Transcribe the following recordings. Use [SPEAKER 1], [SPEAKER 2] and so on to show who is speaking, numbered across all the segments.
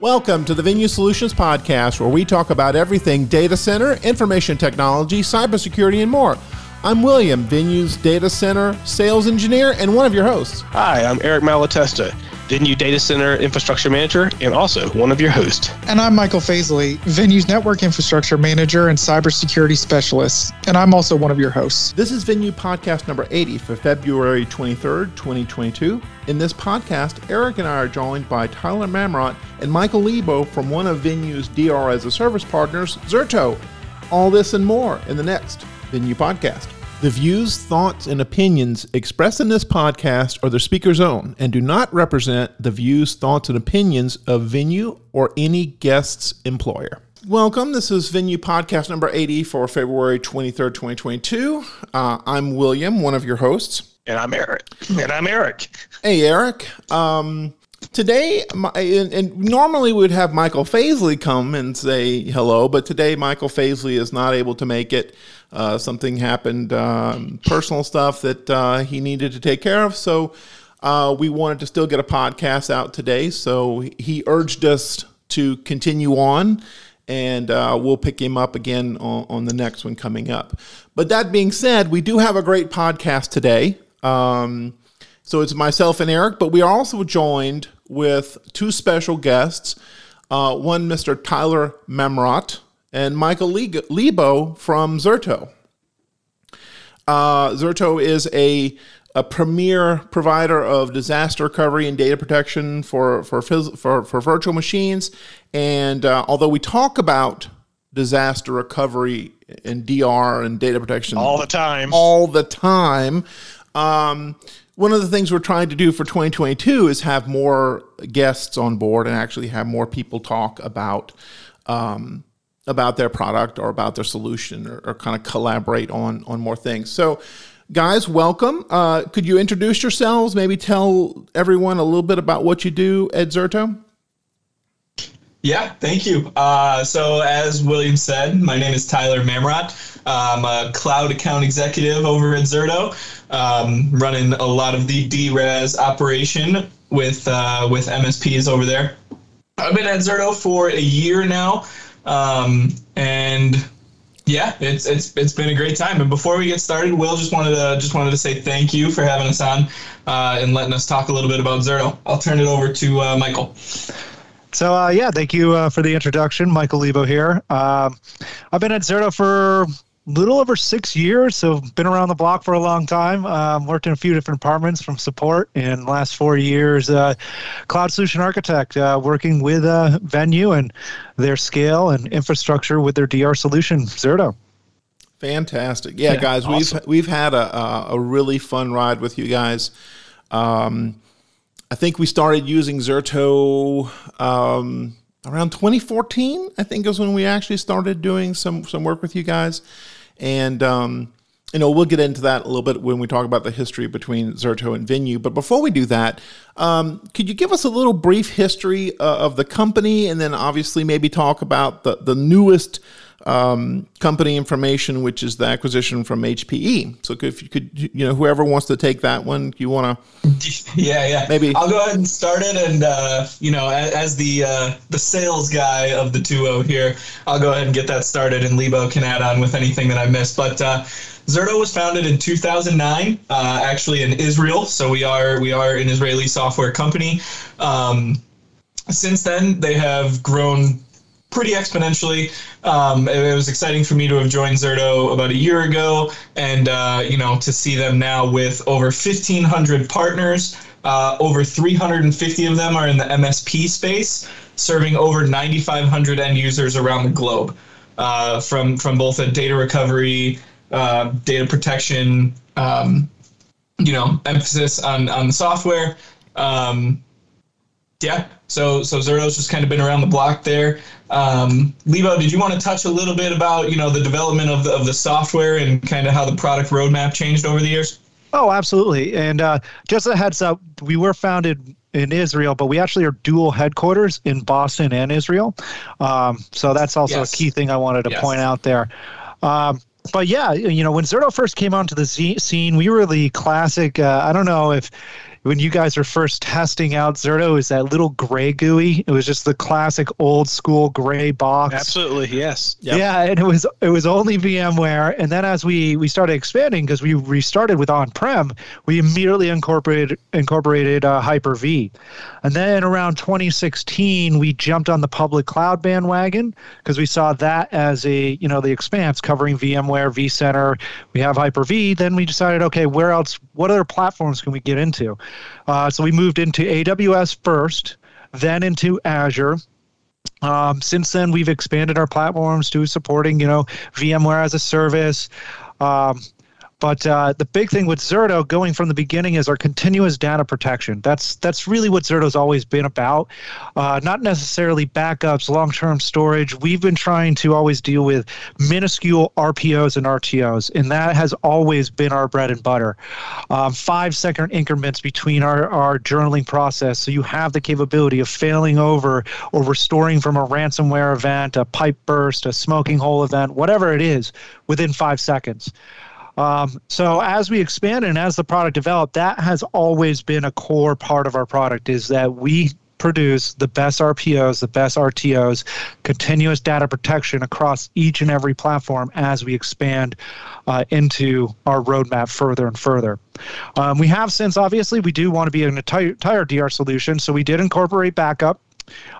[SPEAKER 1] Welcome to the Venyu Solutions Podcast, where we talk about everything data center, information technology, cybersecurity, and more. I'm William, Venyu's data center sales engineer and one of your hosts.
[SPEAKER 2] Hi, I'm Eric Malatesta, Venyu Data Center Infrastructure Manager and also one of your hosts.
[SPEAKER 3] And I'm Michael Faisley, Venyu's Network Infrastructure Manager and Cybersecurity Specialist. And I'm also one of your hosts.
[SPEAKER 1] This is Venyu Podcast number 80 for February 23rd, 2022. In this podcast, Eric and I are joined by Tyler Mamrot and Michael Lebo from one of Venyu's DR as a service partners, Zerto. All this and more in the next Venyu Podcast. The views, thoughts, and opinions expressed in this podcast are the speaker's own and do not represent the views, thoughts, and opinions of Venyu or any guest's employer. Welcome. This is Venyu Podcast number 80 for February 23rd, 2022. Uh, I'm William, one of your hosts.
[SPEAKER 2] And I'm Eric. And I'm Eric.
[SPEAKER 1] Hey, Eric. Um, today, my, and, and, normally we'd have Michael Faisley come and say hello, but today Michael Faisley is not able to make it. Uh, something happened, um, personal stuff that uh, he needed to take care of. So uh, we wanted to still get a podcast out today. So he urged us to continue on, and uh, we'll pick him up again on, on, the next one coming up. But that being said, we do have a great podcast today. Um, so it's myself and Eric, but we are also joined with two special guests. Uh, one, Mr. Tyler Mamrot and Michael Lebo from Zerto. Uh, Zerto is a, a premier provider of disaster recovery and data protection for for for, for virtual machines. And uh, although we talk about disaster recovery and DR and data protection
[SPEAKER 2] all the time,
[SPEAKER 1] all the time. Um, one of the things we're trying to do for 2022 is have more guests on board and actually have more people talk about um, about their product or about their solution or, or kind of collaborate on on more things. So guys, welcome. Uh, could you introduce yourselves? Maybe tell everyone a little bit about what you do at Zerto.
[SPEAKER 4] Yeah, thank you. Uh, so, as William said, my name is Tyler Mamrot. I'm a cloud account executive over at Zerto, um, running a lot of the DRaaS operation with uh, with MSPs over there. I've been at Zerto for a year now. Um, and yeah, it's it's it's been a great time. And before we get started, Will just wanted to just wanted to say thank you for having us on uh, and letting us talk a little bit about Zerto. I'll turn it over to uh, Michael.
[SPEAKER 3] So uh, yeah, thank you uh, for the introduction, Michael Lebo here. Um, I've been at Zerto for a little over six years, so been around the block for a long time. Um, worked in a few different departments from support in last four years. Uh, cloud solution architect, uh, working with uh, Venyu and their scale and infrastructure with their DR solution, Zerto.
[SPEAKER 1] Fantastic, yeah, yeah guys, awesome. we've we've had a, a really fun ride with you guys. Um, I think we started using Zerto. Um, around 2014, I think is when we actually started doing some some work with you guys, and um, you know we'll get into that a little bit when we talk about the history between Zerto and Venyu. But before we do that, um, could you give us a little brief history uh, of the company, and then obviously maybe talk about the the newest um, company information, which is the acquisition from HPE. So if you could, you know, whoever wants to take that one, you want
[SPEAKER 4] to? Yeah, yeah. Maybe I'll go ahead and start it. And uh, you know, as, as the uh, the sales guy of the duo here, I'll go ahead and get that started, and Lebo can add on with anything that I missed. But uh, Zerto was founded in 2009, uh, actually in Israel. So we are we are an Israeli software company. Um, since then, they have grown pretty exponentially. Um, it, it, was exciting for me to have joined Zerto about a year ago, and uh, you know to see them now with over 1,500 partners. Uh, over 350 of them are in the MSP space, serving over 9,500 end users around the globe, uh, from from both a data recovery, uh, data protection, um, you know, emphasis on on the software. Um, yeah, so so Zerto's just kind of been around the block there. Um, Lebo, did you want to touch a little bit about you know the development of the, of the software and kind of how the product roadmap changed over the years?
[SPEAKER 3] Oh, absolutely. And uh, just a heads up, we were founded in Israel, but we actually are dual headquarters in Boston and Israel. Um, so that's also yes. a key thing I wanted to yes. point out there. Um, but yeah, you know, when Zerto first came onto the scene, we were the classic. Uh, I don't know if when you guys were first testing out Zerto, is that little gray GUI. It was just the classic old school gray box.
[SPEAKER 2] Absolutely, yes.
[SPEAKER 3] Yep. Yeah, and it was it was only VMware. And then as we we started expanding because we restarted with on-prem, we immediately incorporated incorporated uh, Hyper-V. And then around 2016, we jumped on the public cloud bandwagon because we saw that as a you know the expanse covering VMware, vCenter. We have Hyper-V. Then we decided, okay, where else? What other platforms can we get into? Uh, so we moved into AWS first, then into Azure. Um, since then, we've expanded our platforms to supporting, you know, VMware as a service, um, but uh, the big thing with Zerto going from the beginning is our continuous data protection. That's that's really what Zerto's always been about. Uh, not necessarily backups, long-term storage. We've been trying to always deal with minuscule RPOs and RTOs, and that has always been our bread and butter. Um, five-second increments between our, our journaling process, so you have the capability of failing over or restoring from a ransomware event, a pipe burst, a smoking hole event, whatever it is, within five seconds. Um, so as we expand and as the product developed, that has always been a core part of our product is that we produce the best RPOs, the best RTOs, continuous data protection across each and every platform as we expand uh, into our roadmap further and further. Um, we have since, obviously, we do want to be an entire, entire DR solution, so we did incorporate backup.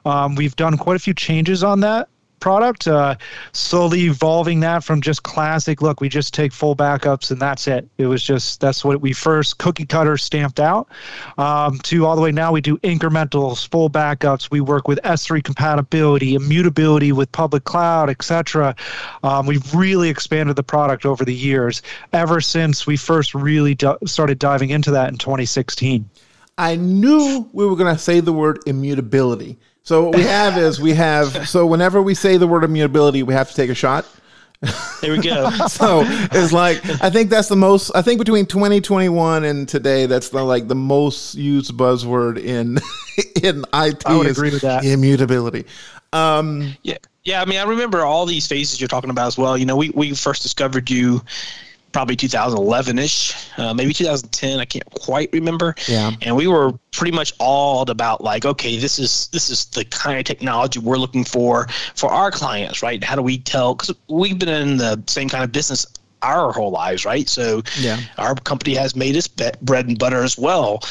[SPEAKER 3] Um, we've done quite a few changes on that product, uh, slowly evolving that from just classic, look, we just take full backups and that's it. It was just, that's what we first cookie cutter stamped out um, to all the way now we do incrementals, full backups. We work with S3 compatibility, immutability with public cloud, etc. Um, we've really expanded the product over the years ever since we first really d- started diving into that in 2016.
[SPEAKER 1] I knew we were going to say the word immutability so what we have is we have so whenever we say the word immutability, we have to take a shot.
[SPEAKER 2] There we go.
[SPEAKER 1] so it's like I think that's the most. I think between 2021 and today, that's the like the most used buzzword in in IT.
[SPEAKER 3] I would agree with that.
[SPEAKER 1] Immutability. Um,
[SPEAKER 2] yeah, yeah. I mean, I remember all these phases you're talking about as well. You know, we we first discovered you probably 2011ish, uh, maybe 2010. I can't quite remember.
[SPEAKER 1] Yeah.
[SPEAKER 2] And we were pretty much all about like, okay, this is this is the kind of technology we're looking for for our clients, right? How do we tell? Because we've been in the same kind of business our whole lives, right? So
[SPEAKER 1] yeah.
[SPEAKER 2] our company has made its bread and butter as well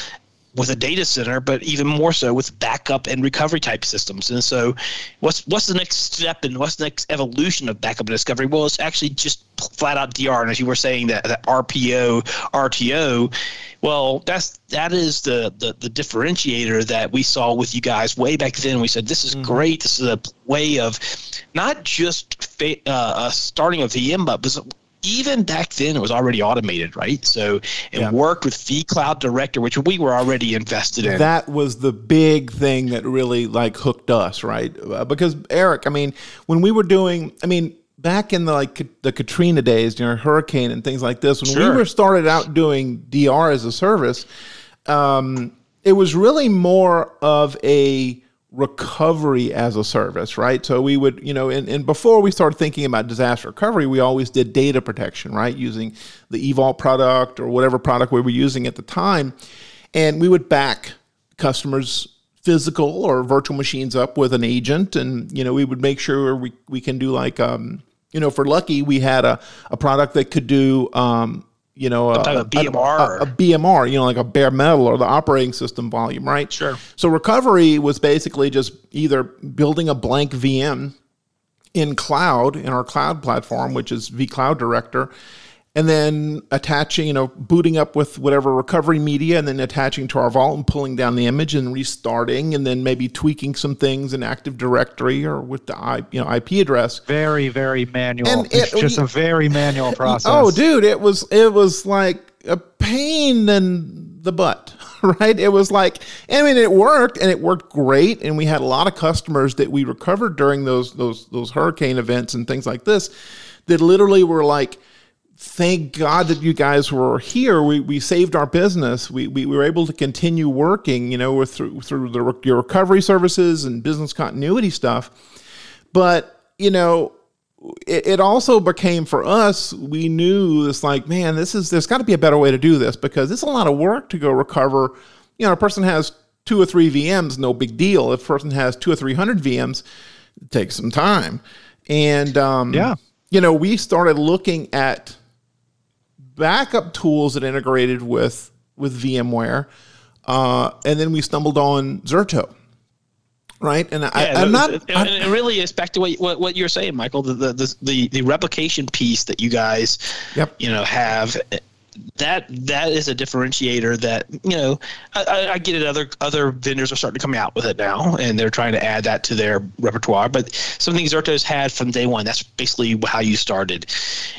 [SPEAKER 2] with a data center, but even more so with backup and recovery type systems. And so, what's what's the next step and what's the next evolution of backup and discovery? Well, it's actually just flat out DR. And as you were saying, that, that RPO, RTO, well, that's that is the, the the differentiator that we saw with you guys way back then. We said this is mm-hmm. great. This is a way of not just fa- uh, starting a VM, but even back then it was already automated, right? So it yeah. worked with vCloud Director, which we were already invested in.
[SPEAKER 1] That was the big thing that really like hooked us, right? Uh, because Eric, I mean, when we were doing, I mean, back in the like the Katrina days, you know, hurricane and things like this, when sure. we were started out doing DR as a service, um, it was really more of a recovery as a service, right? So we would, you know, and, and before we started thinking about disaster recovery, we always did data protection, right? Using the eVault product or whatever product we were using at the time. And we would back customers' physical or virtual machines up with an agent. And, you know, we would make sure we, we can do like, um, you know, for Lucky, we had a, a product that could do um, you know,
[SPEAKER 2] a, a, BMR,
[SPEAKER 1] a, a, BMR, you know, like a bare metal or the operating system volume, right?
[SPEAKER 2] Sure.
[SPEAKER 1] So recovery was basically just either building a blank VM in cloud in our cloud platform, which is vCloud Director, and then attaching, you know, booting up with whatever recovery media and then attaching to our vault and pulling down the image and restarting and then maybe tweaking some things in Active Directory or with the I, you know IP address.
[SPEAKER 3] Very very manual. And it's it, just a very manual oh, process.
[SPEAKER 1] Oh, dude, it was it was like a pain in the butt, right? It was like I mean, it worked and it worked great, and we had a lot of customers that we recovered during those those those hurricane events and things like this that literally were like thank God that you guys were here. We, we saved our business. We, we were able to continue working, you know, with through, through the, your recovery services and business continuity stuff. But, you know, it, it also became for us, we knew it's like, man, this is, there's got to be a better way to do this because it's a lot of work to go recover you know, a person has two or three VMs, no big deal. If a person has two or three hundred VMs, it takes some time. And um,
[SPEAKER 3] yeah,
[SPEAKER 1] you know, we started looking at backup tools that integrated with with VMware, uh, and then we stumbled on Zerto. Right, and I, am not.
[SPEAKER 2] It, it, really is back to what, what, what you're saying, Michael. The, the the the replication piece that you guys,
[SPEAKER 1] yep.
[SPEAKER 2] you know, have that that is a differentiator that you know I, I, get it. Other other vendors are starting to come out with it now and they're trying to add that to their repertoire. But something Zerto's had from day one that's basically how you started.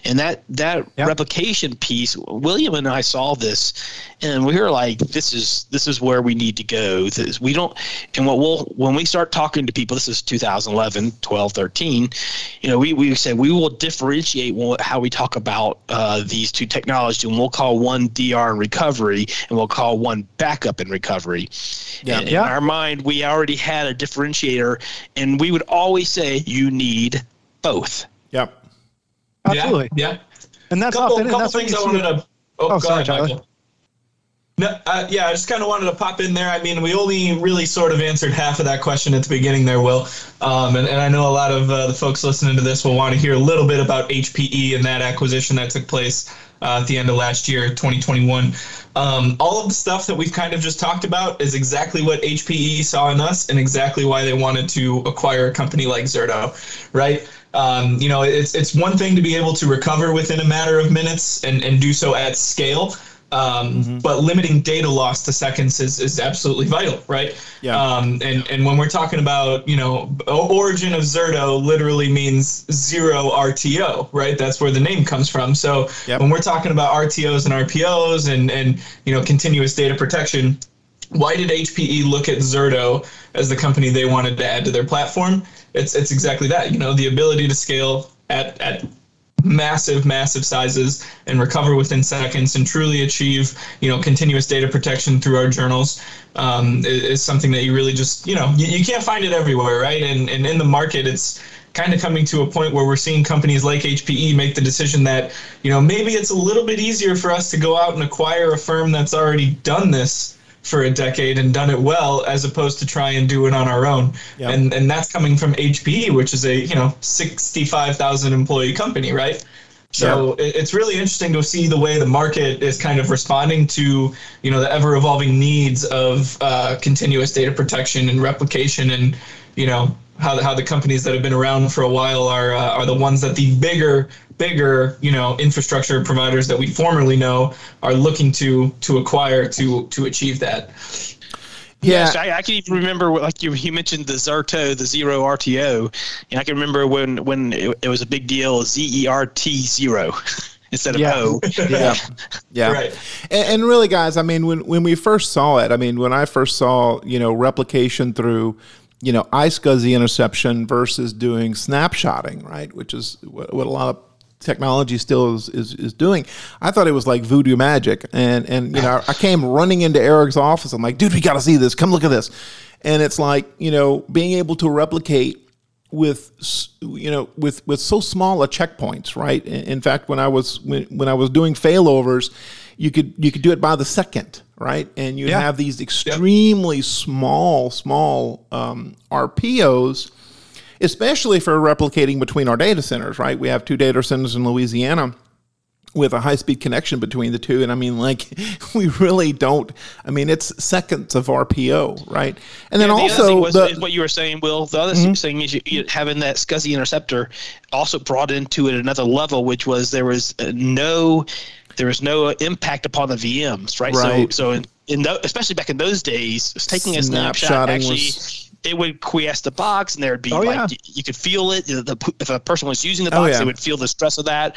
[SPEAKER 2] And that that yep. replication piece William and I saw this and we were like this is this is where we need to go. This, we don't and what we'll when we start talking to people this is 2011 12 13 you know we, we said we will differentiate how we talk about uh, these two technologies and we'll call one DR and recovery, and we'll call one backup and recovery. Yeah. And yeah. In our mind, we already had a differentiator, and we would always say you need both.
[SPEAKER 1] Yep.
[SPEAKER 3] Absolutely.
[SPEAKER 4] Yeah. yeah.
[SPEAKER 3] And that's
[SPEAKER 4] couple,
[SPEAKER 3] often,
[SPEAKER 4] couple things I wanted to. Oh, oh sorry,
[SPEAKER 3] ahead, Michael.
[SPEAKER 4] No, uh, yeah, I just kind of wanted to pop in there. I mean, we only really sort of answered half of that question at the beginning there, Will. Um, and, and I know a lot of uh, the folks listening to this will want to hear a little bit about HPE and that acquisition that took place uh, at the end of last year, 2021. Um, all of the stuff that we've kind of just talked about is exactly what HPE saw in us and exactly why they wanted to acquire a company like Zerto, right? Um, you know, it's it's one thing to be able to recover within a matter of minutes and, and do so at scale. Um, mm-hmm. But limiting data loss to seconds is, is absolutely vital, right?
[SPEAKER 1] Yeah.
[SPEAKER 4] Um, and, and when we're talking about, you know, origin of Zerto literally means zero RTO, right? That's where the name comes from. So yep. when we're talking about RTOs and RPOs and, and, you know, continuous data protection, why did HPE look at Zerto as the company they wanted to add to their platform? It's, it's exactly that, you know, the ability to scale at, at massive, massive sizes and recover within seconds and truly achieve, you know, continuous data protection through our journals um, is, is, something that you really just, you know, you, you can't find it everywhere, right? And, and in the market, it's kind of coming to a point where we're seeing companies like HPE make the decision that, you know, maybe it's a little bit easier for us to go out and acquire a firm that's already done this for a decade and done it well as opposed to try and do it on our own. Yep. And and that's coming from hp which is a, you know, 65,000 employee company, right? So yep. it's really interesting to see the way the market is kind of responding to, you know, the ever evolving needs of uh, continuous data protection and replication and, you know, how the, how the companies that have been around for a while are uh, are the ones that the bigger bigger you know infrastructure providers that we formerly know are looking to to acquire to to achieve that.
[SPEAKER 2] Yeah, yes, I, I, can even remember, like you, you mentioned the Zerto, the zero RTO, and I can remember when when it, it was a big deal, Z E R T zero. instead of
[SPEAKER 1] yeah.
[SPEAKER 2] O.
[SPEAKER 1] yeah, yeah. Right. And, and, really, guys, I mean, when when we first saw it, I mean, when I first saw you know replication through you know iSCSI interception versus doing snapshotting, right, which is what, what a lot of technology still is, is, is doing. I thought it was like voodoo magic. And, and you know, I came running into Eric's office. I'm like, dude, we got to see this. Come look at this. And it's like, you know, being able to replicate with you know with with so small a checkpoints right in fact when i was when, when i was doing failovers you could you could do it by the second right and you yeah. have these extremely yep. small small um, rpos especially for replicating between our data centers, right? We have two data centers in Louisiana with a high speed connection between the two. And I mean, like, we really don't, I mean, it's seconds of RPO, right? And then the also,
[SPEAKER 2] was, the, what you were saying, Will, the other mm-hmm. thing is you, you, having that SCSI interceptor also brought into it another level, which was there was uh, no. There was no impact upon the VMs, right?
[SPEAKER 1] right.
[SPEAKER 2] So, so in, in the, especially back in those days, taking a snapshot actually was it would quiesce the box and there would be oh, like yeah. you, you, could feel it the, the, if a person was using the oh, box oh, yeah. they would feel the stress of that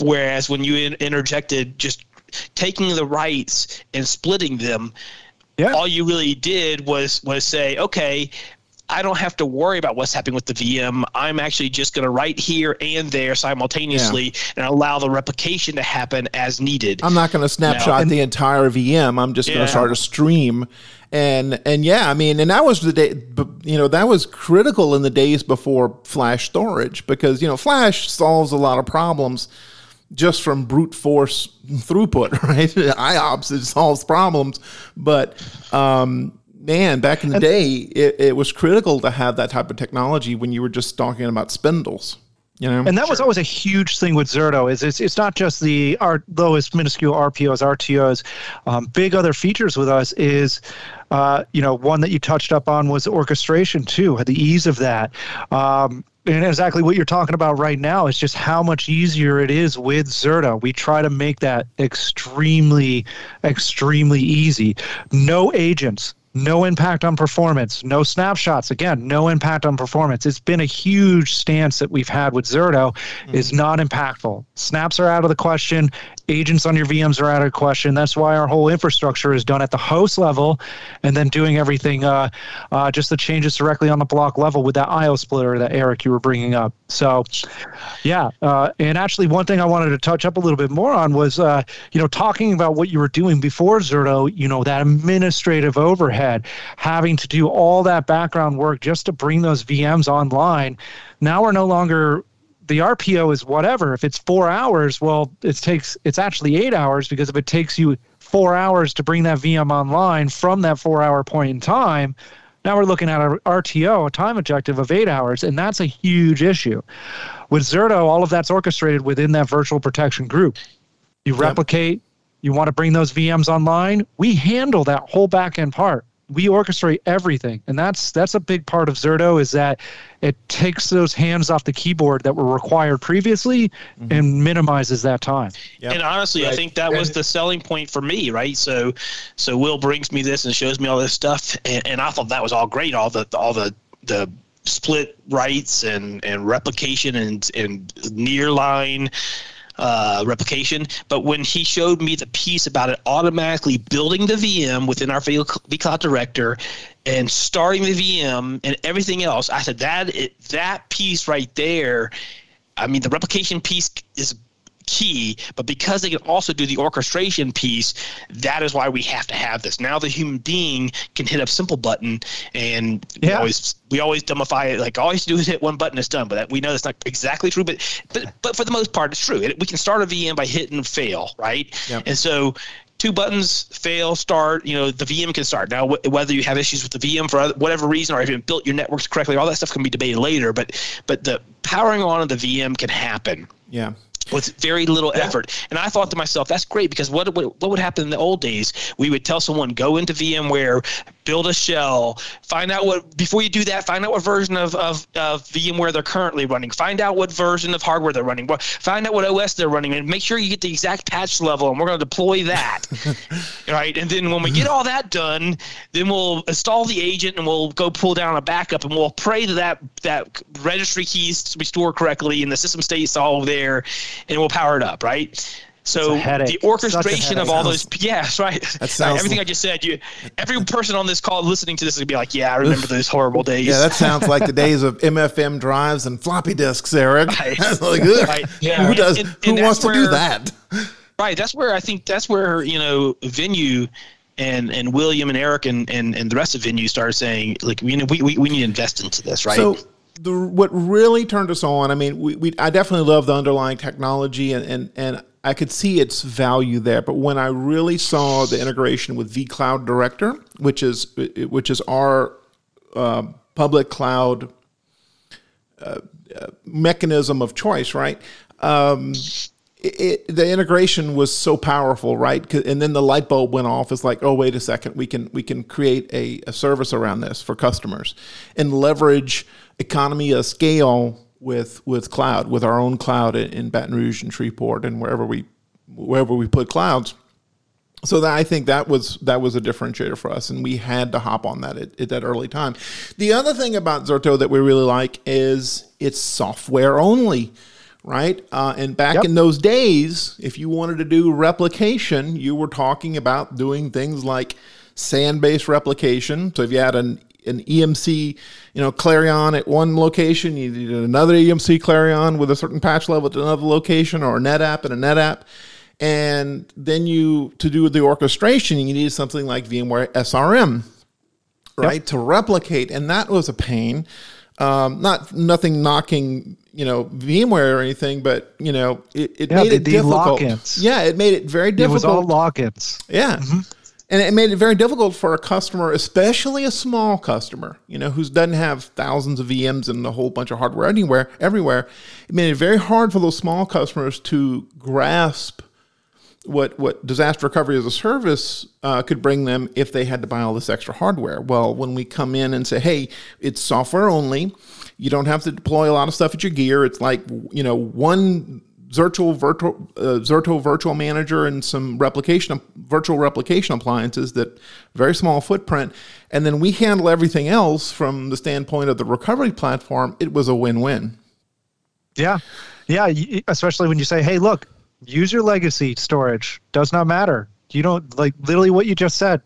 [SPEAKER 2] whereas when you in, interjected just taking the writes and splitting them yeah. all you really did was was say okay I don't have to worry about what's happening with the VM. I'm actually just going to write here and there simultaneously yeah. and allow the replication to happen as needed.
[SPEAKER 1] I'm not going to snapshot now, the entire VM. I'm just yeah. going to start a stream and and yeah, I mean, and that was the day, you know, that was critical in the days before flash storage because you know flash solves a lot of problems just from brute force throughput, right? IOPS it solves problems, but um, man, back in the day, it, it was critical to have that type of technology when you were just talking about spindles. You know?
[SPEAKER 3] And that sure. was always a huge thing with Zerto. Is it's, it's not just the our lowest minuscule RPOs, RTOs. Um, big other features with us is, uh, you know, one that you touched up on was orchestration too. The ease of that. Um, and exactly what you're talking about right now is just how much easier it is with Zerto. We try to make that extremely, extremely easy. No agents, no impact on performance, no snapshots. Again, no impact on performance. It's been a huge stance that we've had with Zerto mm-hmm. is not impactful. Snaps are out of the question. Agents on your VMs are out of question. That's why our whole infrastructure is done at the host level and then doing everything, uh, uh, just the changes directly on the block level with that IO splitter that Eric, you were bringing up. So, yeah. Uh, and actually, one thing I wanted to touch up a little bit more on was, uh, you know, talking about what you were doing before Zerto, you know, that administrative overhead, having to do all that background work just to bring those VMs online. Now we're no longer the RPO is whatever. If it's four hours, well, it takes it's actually eight hours because if it takes you four hours to bring that VM online from that four hour point in time, now we're looking at a RTO, a time objective of eight hours, and that's a huge issue. With Zerto, all of that's orchestrated within that virtual protection group. You replicate, yep. you want to bring those VMs online, we handle that whole back end part we orchestrate everything and that's that's a big part of zerto is that it takes those hands off the keyboard that were required previously mm-hmm. and minimizes that time
[SPEAKER 2] yep. and honestly right. i think that was the selling point for me right so so will brings me this and shows me all this stuff and, and i thought that was all great all the all the the split writes and and replication and and near line uh, replication. But when he showed me the piece about it automatically building the VM within our vCloud Director and starting the VM and everything else, I said that it, that piece right there. I mean, the replication piece is key, but because they can also do the orchestration piece, that is why we have to have this. Now the human being can hit a simple button, and yeah. we always we always dumbify it. Like all you have to do is hit one button, it's done. But that, we know that's not exactly true. But but but for the most part, it's true. It, we can start a VM by hitting fail, right? Yep. And so two buttons fail start you know the vm can start now wh- whether you have issues with the vm for other, whatever reason or if you built your networks correctly all that stuff can be debated later but but the powering on of the vm can happen
[SPEAKER 1] yeah
[SPEAKER 2] with very little yeah. effort. And I thought to myself, that's great because what, what what would happen in the old days? We would tell someone go into VMware, build a shell, find out what before you do that, find out what version of, of, of VMware they're currently running, find out what version of hardware they're running, find out what OS they're running, and make sure you get the exact patch level, and we're going to deploy that, right? And then when we get all that done, then we'll install the agent and we'll go pull down a backup, and we'll pray that that, that registry keys to be stored correctly and the system stays all there, and we'll power it up, right? So the orchestration of all those, yeah, right. That sounds everything like, I just said. You, every person on this call listening to this would be like, "Yeah, I remember those horrible days."
[SPEAKER 1] Yeah, that sounds like the days of MFM drives and floppy disks, Eric. Right. like, right. Yeah. Who does? And, and, who wants where, to do that?
[SPEAKER 2] Right. That's where I think that's where you know Venyu and and William and Eric and and, and the rest of Venyu started saying like you know we, we, we need to invest into this, right?
[SPEAKER 1] So the what really turned us on. I mean, we, we I definitely love the underlying technology and and and I could see its value there. But when I really saw the integration with vCloud Director, which is which is our uh, public cloud uh, uh, mechanism of choice, right? Um, it, the integration was so powerful, right? And then the light bulb went off. It's like, oh, wait a second, we can we can create a, a service around this for customers and leverage economy of scale with with cloud, with our own cloud in Baton Rouge and Shreveport and wherever we wherever we put clouds. So that I think that was that was a differentiator for us, and we had to hop on that at, at that early time. The other thing about Zerto that we really like is it's software only, right? Uh, and back yep. in those days, if you wanted to do replication, you were talking about doing things like SAN-based replication. So if you had an an EMC, you know, CLARiiON at one location, you need another EMC CLARiiON with a certain patch level at another location, or a NetApp and a NetApp. And then you, to do the orchestration, you needed something like VMware SRM, right, yep. to replicate. And that was a pain. Um, not nothing knocking you know VMware or anything, but you know it, it yeah, made it difficult. Yeah, it made it very difficult. It was
[SPEAKER 3] all lock-ins.
[SPEAKER 1] Yeah. Mm-hmm. And it made it very difficult for a customer, especially a small customer, you know, who doesn't have thousands of VMs and a whole bunch of hardware anywhere, everywhere. It made it very hard for those small customers to grasp what what disaster recovery as a service uh, could bring them if they had to buy all this extra hardware. Well, when we come in and say, "Hey, it's software only," you don't have to deploy a lot of stuff at your gear. It's like you know one Zerto virtual uh, Zerto virtual manager and some replication virtual replication appliances that very small footprint, and then we handle everything else from the standpoint of the recovery platform. It was a win-win.
[SPEAKER 3] Yeah, yeah. Especially when you say, "Hey, look, use your legacy storage. Does not matter. You don't like literally what you just said.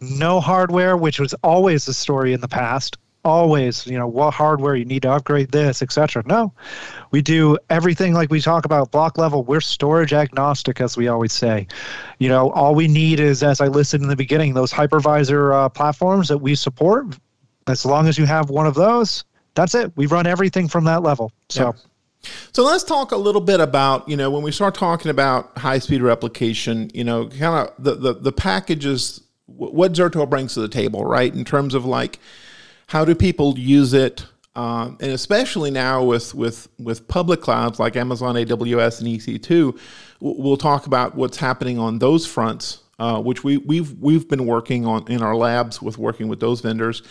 [SPEAKER 3] No hardware, which was always the story in the past always, you know, what hardware you need to upgrade this, etc. No, we do everything like we talk about block level. We're storage agnostic, as we always say. You know, all we need is, as I listed in the beginning, those hypervisor uh, platforms that we support. As long as you have one of those, that's it. We run everything from that level. So. Yeah.
[SPEAKER 1] So let's talk a little bit about, you know, when we start talking about high speed replication, you know, kind of the, the, the packages, what Zerto brings to the table, right? In terms of like, how do people use it? Um, and especially now with, with, with public clouds like Amazon AWS and EC2, we'll talk about what's happening on those fronts, uh, which we, we've, we've been working on in our labs with working with those vendors.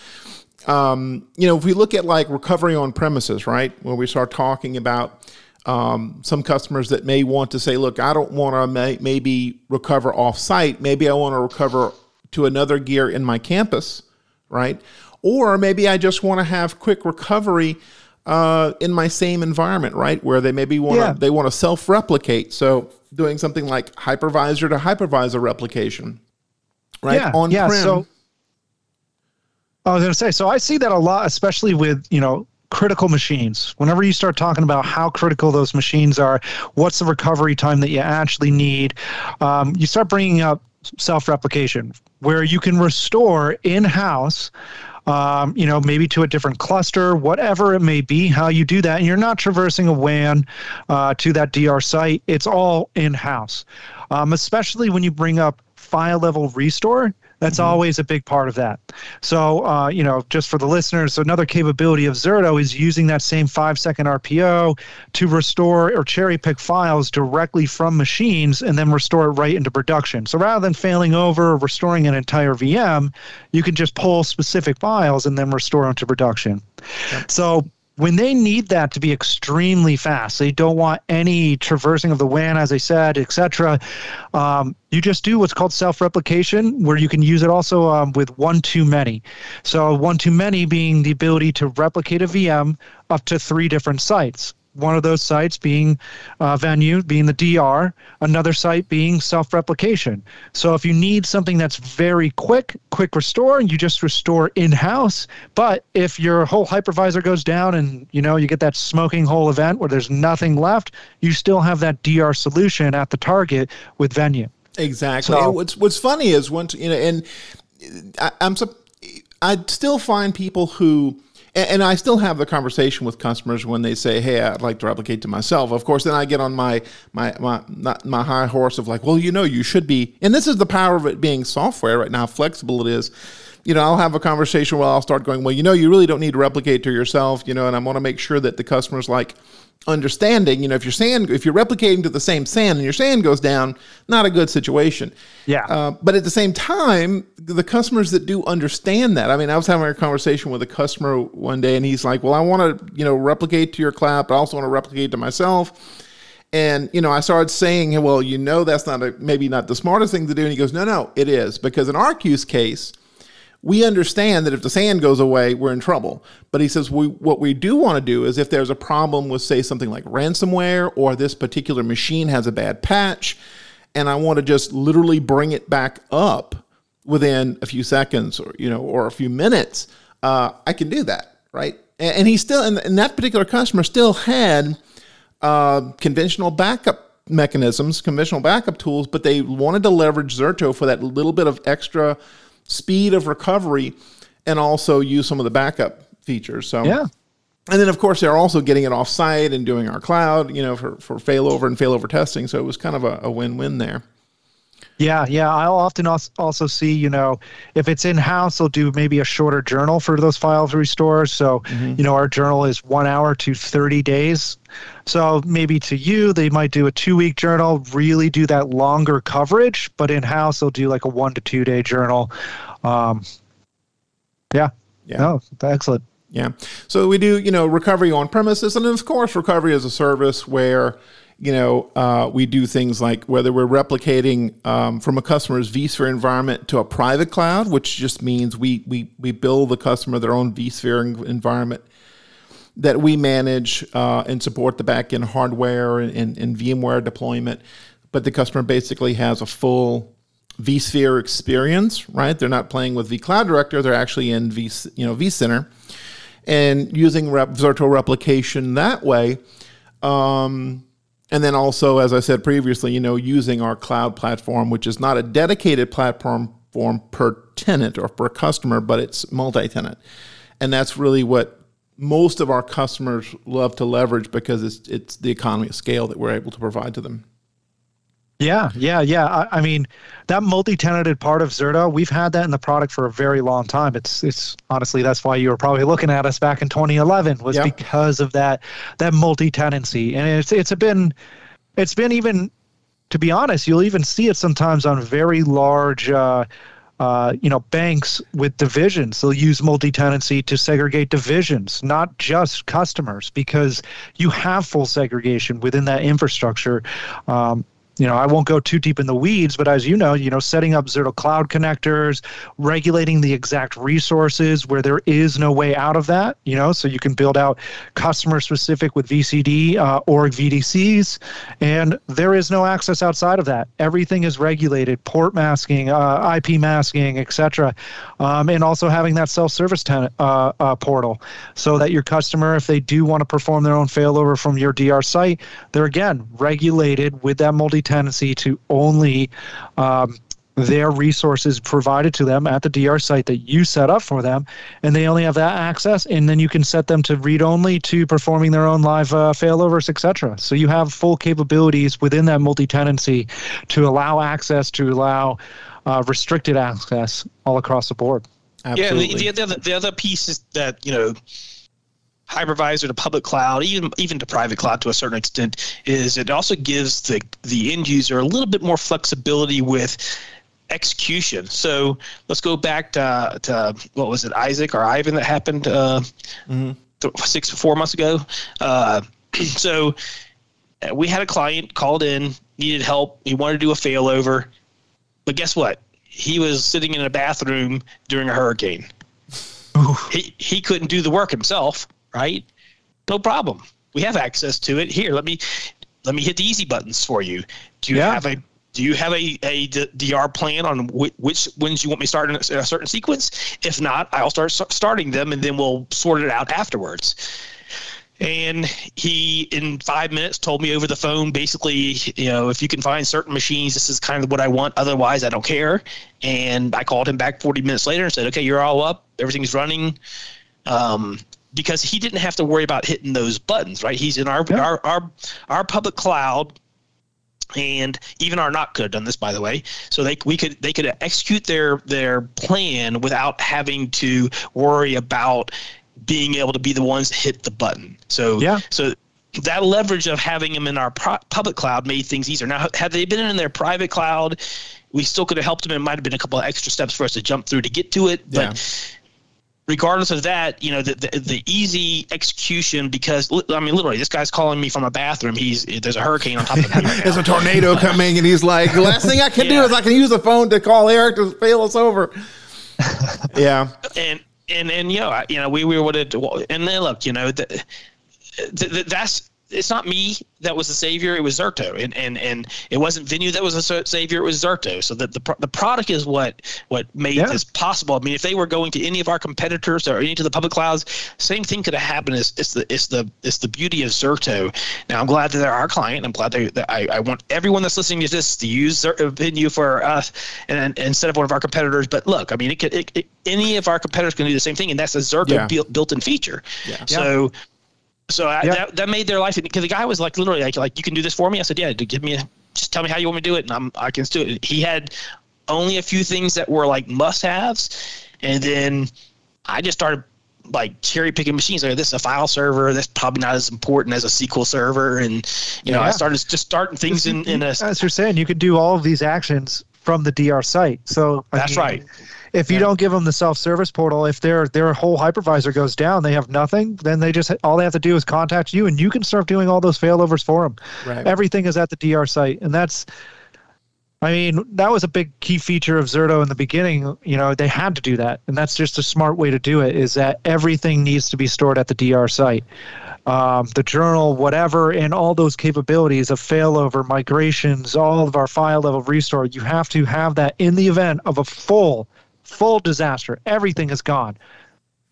[SPEAKER 1] Um, you know, if we look at like recovery on premises, right, where we start talking about um, some customers that may want to say, look, I don't want to may- maybe recover off site. Maybe I want to recover to another gear in my campus, right? Or maybe I just want to have quick recovery uh, in my same environment, right? Where they maybe want to yeah. they want to self replicate. So doing something like hypervisor to hypervisor replication, right?
[SPEAKER 3] Yeah, On yeah. So I was going to say, so I see that a lot, especially with you know critical machines. Whenever you start talking about how critical those machines are, what's the recovery time that you actually need, um, you start bringing up self replication, where you can restore in house um, you know, maybe to a different cluster, whatever it may be, how you do that. And you're not traversing a WAN uh, to that DR site. It's all in house, um, especially when you bring up file level restore. That's mm-hmm. always a big part of that. So, uh, you know, just for the listeners, another capability of Zerto is using that same five second RPO to restore or cherry pick files directly from machines and then restore it right into production. So rather than failing over or restoring an entire VM, you can just pull specific files and then restore them to production. Yep. So when they need that to be extremely fast, they don't want any traversing of the WAN, as I said, etc. Um, you just do what's called self-replication, where you can use it also um, with one too many. So one too many being the ability to replicate a VM up to three different sites one of those sites being uh, Venyu, being the DR, another site being self replication. So if you need something that's very quick, quick restore, you just restore in house. But if your whole hypervisor goes down and you know you get that smoking hole event where there's nothing left, you still have that DR solution at the target with Venyu.
[SPEAKER 1] Exactly. So, what's what's funny is once you know, and I, I'm I still find people who and, I still have the conversation with customers when they say, "Hey, I'd like to replicate to myself." Of course, then I get on my my my my high horse of like, "Well, you know, you should be." And this is the power of it being software right now, how flexible it is you know, I'll have a conversation where I'll start going, well, you know, you really don't need to replicate to yourself, you know, and I want to make sure that the customer's like understanding, you know, if your SAN, if you're replicating to the same SAN and your SAN goes down, not a good situation.
[SPEAKER 3] Yeah. Uh,
[SPEAKER 1] but at the same time, the customers that do understand that, I mean, I was having a conversation with a customer one day and he's like, well, I want to, you know, replicate to your cloud, but I also want to replicate to myself. And you know, I started saying, "Well, you know, that's not a maybe not the smartest thing to do." And he goes, "No, no, it is because in our use case, we understand that if the SAN goes away, we're in trouble. But he says we, what we do want to do is if there's a problem with, say, something like ransomware or this particular machine has a bad patch, and I want to just literally bring it back up within a few seconds or you know or a few minutes, uh, I can do that, right? And, and he still, and, and, that particular customer still had uh, conventional backup mechanisms, conventional backup tools, but they wanted to leverage Zerto for that little bit of extra speed of recovery and also use some of the backup features. So
[SPEAKER 3] yeah.
[SPEAKER 1] and then of course they're also getting it off site and doing our cloud, you know, for, for failover and failover testing. So it was kind of a, a win-win there.
[SPEAKER 3] Yeah, yeah. I'll often also see, you know, if it's in house, they'll do maybe a shorter journal for those files restores. So, mm-hmm. you know, our journal is one hour to 30 days. So maybe to you, they might do a two week journal, really do that longer coverage, but in house, they'll do like a one to two day journal. Um, yeah. Yeah. No, excellent.
[SPEAKER 1] Yeah. So we do, you know, recovery on premises, and of course, recovery as a service where, you know, uh, we do things like whether we're replicating um, from a customer's vSphere environment to a private cloud, which just means we we we build the customer their own vSphere environment that we manage uh, and support the backend hardware and, and, and VMware deployment, but the customer basically has a full vSphere experience, right? They're not playing with vCloud Director; they're actually in v you know vCenter and using rep- Zerto replication that way. Um, and then also, as I said previously, you know, using our cloud platform, which is not a dedicated platform form per tenant or per customer, but it's multi-tenant, and that's really what most of our customers love to leverage because it's it's the economy of scale that we're able to provide to them.
[SPEAKER 3] Yeah, yeah, yeah. I, I, mean, that multi-tenanted part of Zerto, we've had that in the product for a very long time. It's it's honestly that's why you were probably looking at us back in 2011 was yep. because of that that multi-tenancy, and it's it's been it's been even to be honest, you'll even see it sometimes on very large. Uh, uh, you know, banks with divisions, they'll use multi-tenancy to segregate divisions, not just customers, because you have full segregation within that infrastructure. Um, you know, I won't go too deep in the weeds, but as you know, you know, setting up Zerto Cloud connectors, regulating the exact resources where there is no way out of that, you know, so you can build out customer specific with VCD uh, or VDCs, and there is no access outside of that. Everything is regulated, port masking, uh, IP masking, etc., um, and also having that self-service tenant, uh, uh, portal, so that your customer, if they do want to perform their own failover from your DR site, they're again regulated with that multi tendency to only um, their resources provided to them at the DR site that you set up for them, and they only have that access. And then you can set them to read only to performing their own live uh, failovers, etc. So you have full capabilities within that multi-tenancy to allow access, to allow uh, restricted access all across the board.
[SPEAKER 2] Absolutely. Yeah, the, the, other, the other piece is that you know hypervisor to public cloud, even even to private cloud to a certain extent, is it also gives the the end user a little bit more flexibility with execution. So let's go back to, to what was it, Isaac or Ivan that happened uh, mm-hmm. th- six four months ago. Uh, so uh, we had a client called in, needed help. He wanted to do a failover, but guess what? He was sitting in a bathroom during a hurricane. He he couldn't do the work himself right? No problem. We have access to it. Here, let me let me hit the easy buttons for you. Do you yeah. have a do you have a, a DR plan on which, which ones you want me starting in a, certain sequence? If not, I'll start starting them and then we'll sort it out afterwards. And he, in five minutes, told me over the phone basically, you know, if you can find certain machines, this is kind of what I want. Otherwise, I don't care. And I called him back 40 minutes later and said, okay, you're all up. Everything's running. Um, because he didn't have to worry about hitting those buttons, right? He's in our yeah. our, our our public cloud and even our not could have done this by the way. So they we could they could execute their their plan without having to worry about being able to be the ones to hit the button. So yeah. so that leverage of having them in our pro- public cloud made things easier. Now had they been in their private cloud we still could have helped them it might have been a couple of extra steps for us to jump through to get to it but regardless of that, you know, the, the, the easy execution because I mean, literally, this guy's calling me from a bathroom. He's there's a hurricane on top of him. Right
[SPEAKER 1] there's a tornado coming, and he's like, the last thing I can yeah. do is I can use the phone to call Eric to fail us over. yeah,
[SPEAKER 2] and and and you know, you know, we, we would have, and then look, you know, the, the, the, that's it's not me that was the savior; it was Zerto, and and and it wasn't Venyu that was the savior; it was Zerto. So that the the product is what what made yeah. this possible. I mean, if they were going to any of our competitors or any to the public clouds, same thing could have happened. It's, it's the it's the it's the beauty of Zerto. Now, I'm glad that they're our client. I'm glad they, that I, I want everyone that's listening to this to use Venyu for us and, and, instead of one of our competitors. But look, I mean, it could it, it, any of our competitors can do the same thing, and that's a Zerto yeah. built-in feature. Yeah. So. Yeah So I, that, that made their life because the guy was like literally like like you can do this for me. I said yeah, give me a, just tell me how you want me to do it, and I'm I can do it. He had only a few things that were like must haves, and then I just started like cherry picking machines. Like this is a file server. That's probably not as important as a SQL server. And you know, yeah. I started just starting things in, in a.
[SPEAKER 3] As you're saying, you could do all of these actions from the DR site. So
[SPEAKER 2] I that's mean, right.
[SPEAKER 3] If you yeah. don't give them the self-service portal, if their their whole hypervisor goes down, they have nothing. Then they just all they have to do is contact you, and you can start doing all those failovers for them. Right. Everything is at the DR site, and that's I mean, that was a big key feature of Zerto in the beginning. You know, they had to do that, and that's just a smart way to do it. Is that everything needs to be stored at the DR site, um, the journal, whatever, and all those capabilities of failover, migrations, all of our file level restore. You have to have that in the event of a full, full disaster. Everything is gone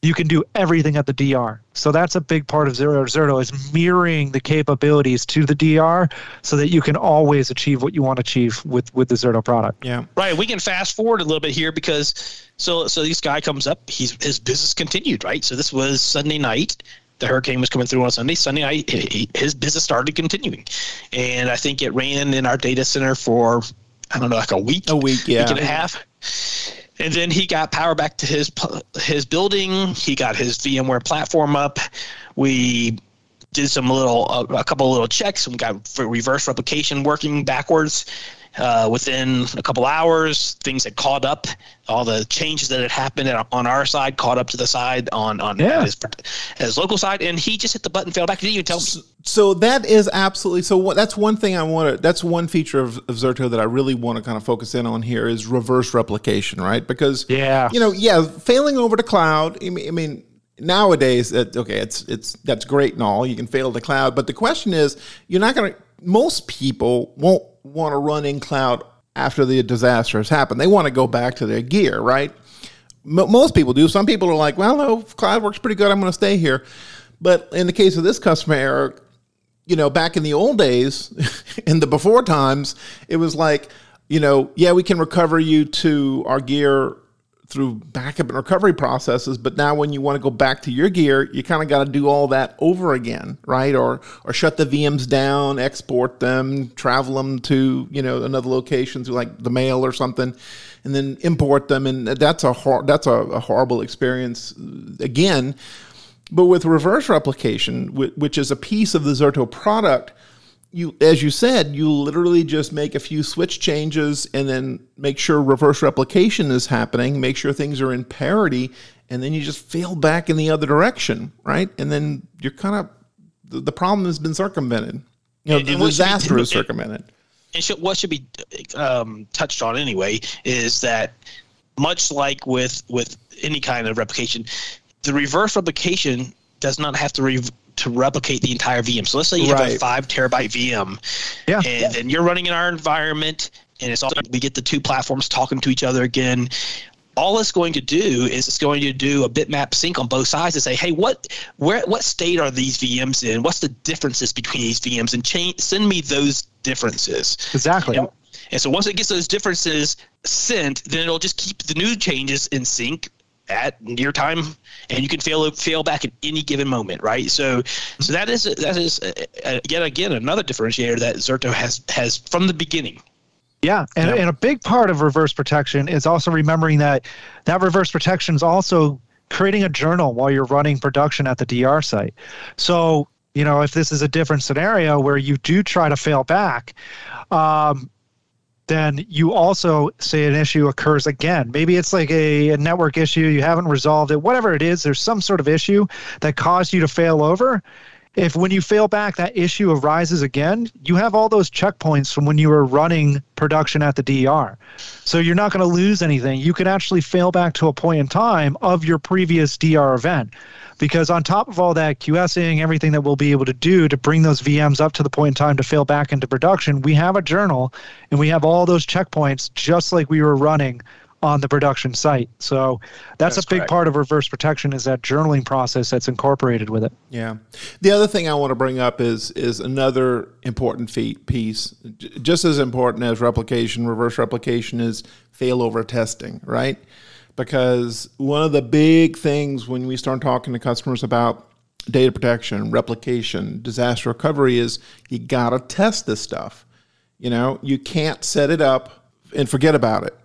[SPEAKER 3] you can do everything at the DR. So that's a big part of Zerto Zerto is mirroring the capabilities to the DR so that you can always achieve what you want to achieve with with the Zerto product.
[SPEAKER 1] Yeah.
[SPEAKER 2] Right. We can fast forward a little bit here because so so this guy comes up, he's his business continued, right? So this was Sunday night. The hurricane was coming through on Sunday. Sunday night, his business started continuing, and I think it ran in our data center for I don't know, like a week,
[SPEAKER 1] a week, yeah,
[SPEAKER 2] week and a half and then he got power back to his his building. He got his VMware platform up. We did some little a couple little checks. We got reverse replication working backwards. Uh, within a couple hours, things had caught up. All the changes that had happened on our side caught up to the side on on yeah. his, his local side, and he just hit the button, fell back. He didn't even tell me.
[SPEAKER 1] So, so that is absolutely so. What, that's one thing I want to. That's one feature of, of Zerto that I really want to kind of focus in on here is reverse replication, right? Because
[SPEAKER 3] yeah,
[SPEAKER 1] you know, yeah, failing over to cloud. I mean, I mean nowadays, okay, it's it's that's great and all. You can fail the cloud, but the question is, you're not going to. Most people won't want to run in cloud after the disaster has happened. They want to go back to their gear, right? M- most people do. Some people are like, well, no, cloud works pretty good. I'm going to stay here. But in the case of this customer, Eric, you know, back in the old days, in the before times, it was like, you know, yeah, we can recover you to our gear through backup and recovery processes but now when you want to go back to your gear you kind of got to do all that over again right? Or or shut the vms down export them travel them to you know another location through like the mail or something and then import them and that's a hor- that's a, a horrible experience uh, again. But with reverse replication which is a piece of the zerto product you as you said you literally just make a few switch changes and then make sure reverse replication is happening make sure things are in parity and then you just fail back in the other direction right? And then you're kind of the, the problem has been circumvented. You know and, the and disaster is circumvented.
[SPEAKER 2] and should, what should be um, touched on anyway is that much like with with any kind of replication the reverse replication does not have to re- to replicate the entire VM. So let's say you right. have a five terabyte VM,
[SPEAKER 3] yeah,
[SPEAKER 2] and
[SPEAKER 3] yeah.
[SPEAKER 2] then you're running in our environment, and it's all we get the two platforms talking to each other again. All it's going to do is it's going to do a bitmap sync on both sides and say, hey, what where what state are these VMs in? What's the differences between these VMs? And change, send me those differences.
[SPEAKER 3] Exactly.
[SPEAKER 2] And, and so once it gets those differences sent, then it'll just keep the new changes in sync at near time and you can fail fail back at any given moment right? So so that is that is uh, uh, yet again another differentiator that zerto has has from the beginning.
[SPEAKER 3] Yeah and, and a big part of reverse protection is also remembering that that reverse protection is also creating a journal while you're running production at the dr site. So you know if this is a different scenario where you do try to fail back um, then you also say an issue occurs again. Maybe it's like a, a, network issue, you haven't resolved it, whatever it is, there's some sort of issue that caused you to fail over. If when you fail back, that issue arises again, you have all those checkpoints from when you were running production at the DR. So you're not going to lose anything. You can actually fail back to a point in time of your previous DR event because on top of all that QSing, everything that we'll be able to do to bring those VMs up to the point in time to fail back into production, we have a journal and we have all those checkpoints just like we were running on the production site. So that's, that's a big correct. part of reverse protection is that journaling process that's incorporated with it.
[SPEAKER 1] Yeah. The other thing I want to bring up is is another important piece, just as important as replication, reverse replication is failover testing, right? because one of the big things when we start talking to customers about data protection, replication, disaster recovery is you got to test this stuff. You know, you can't set it up and forget about it,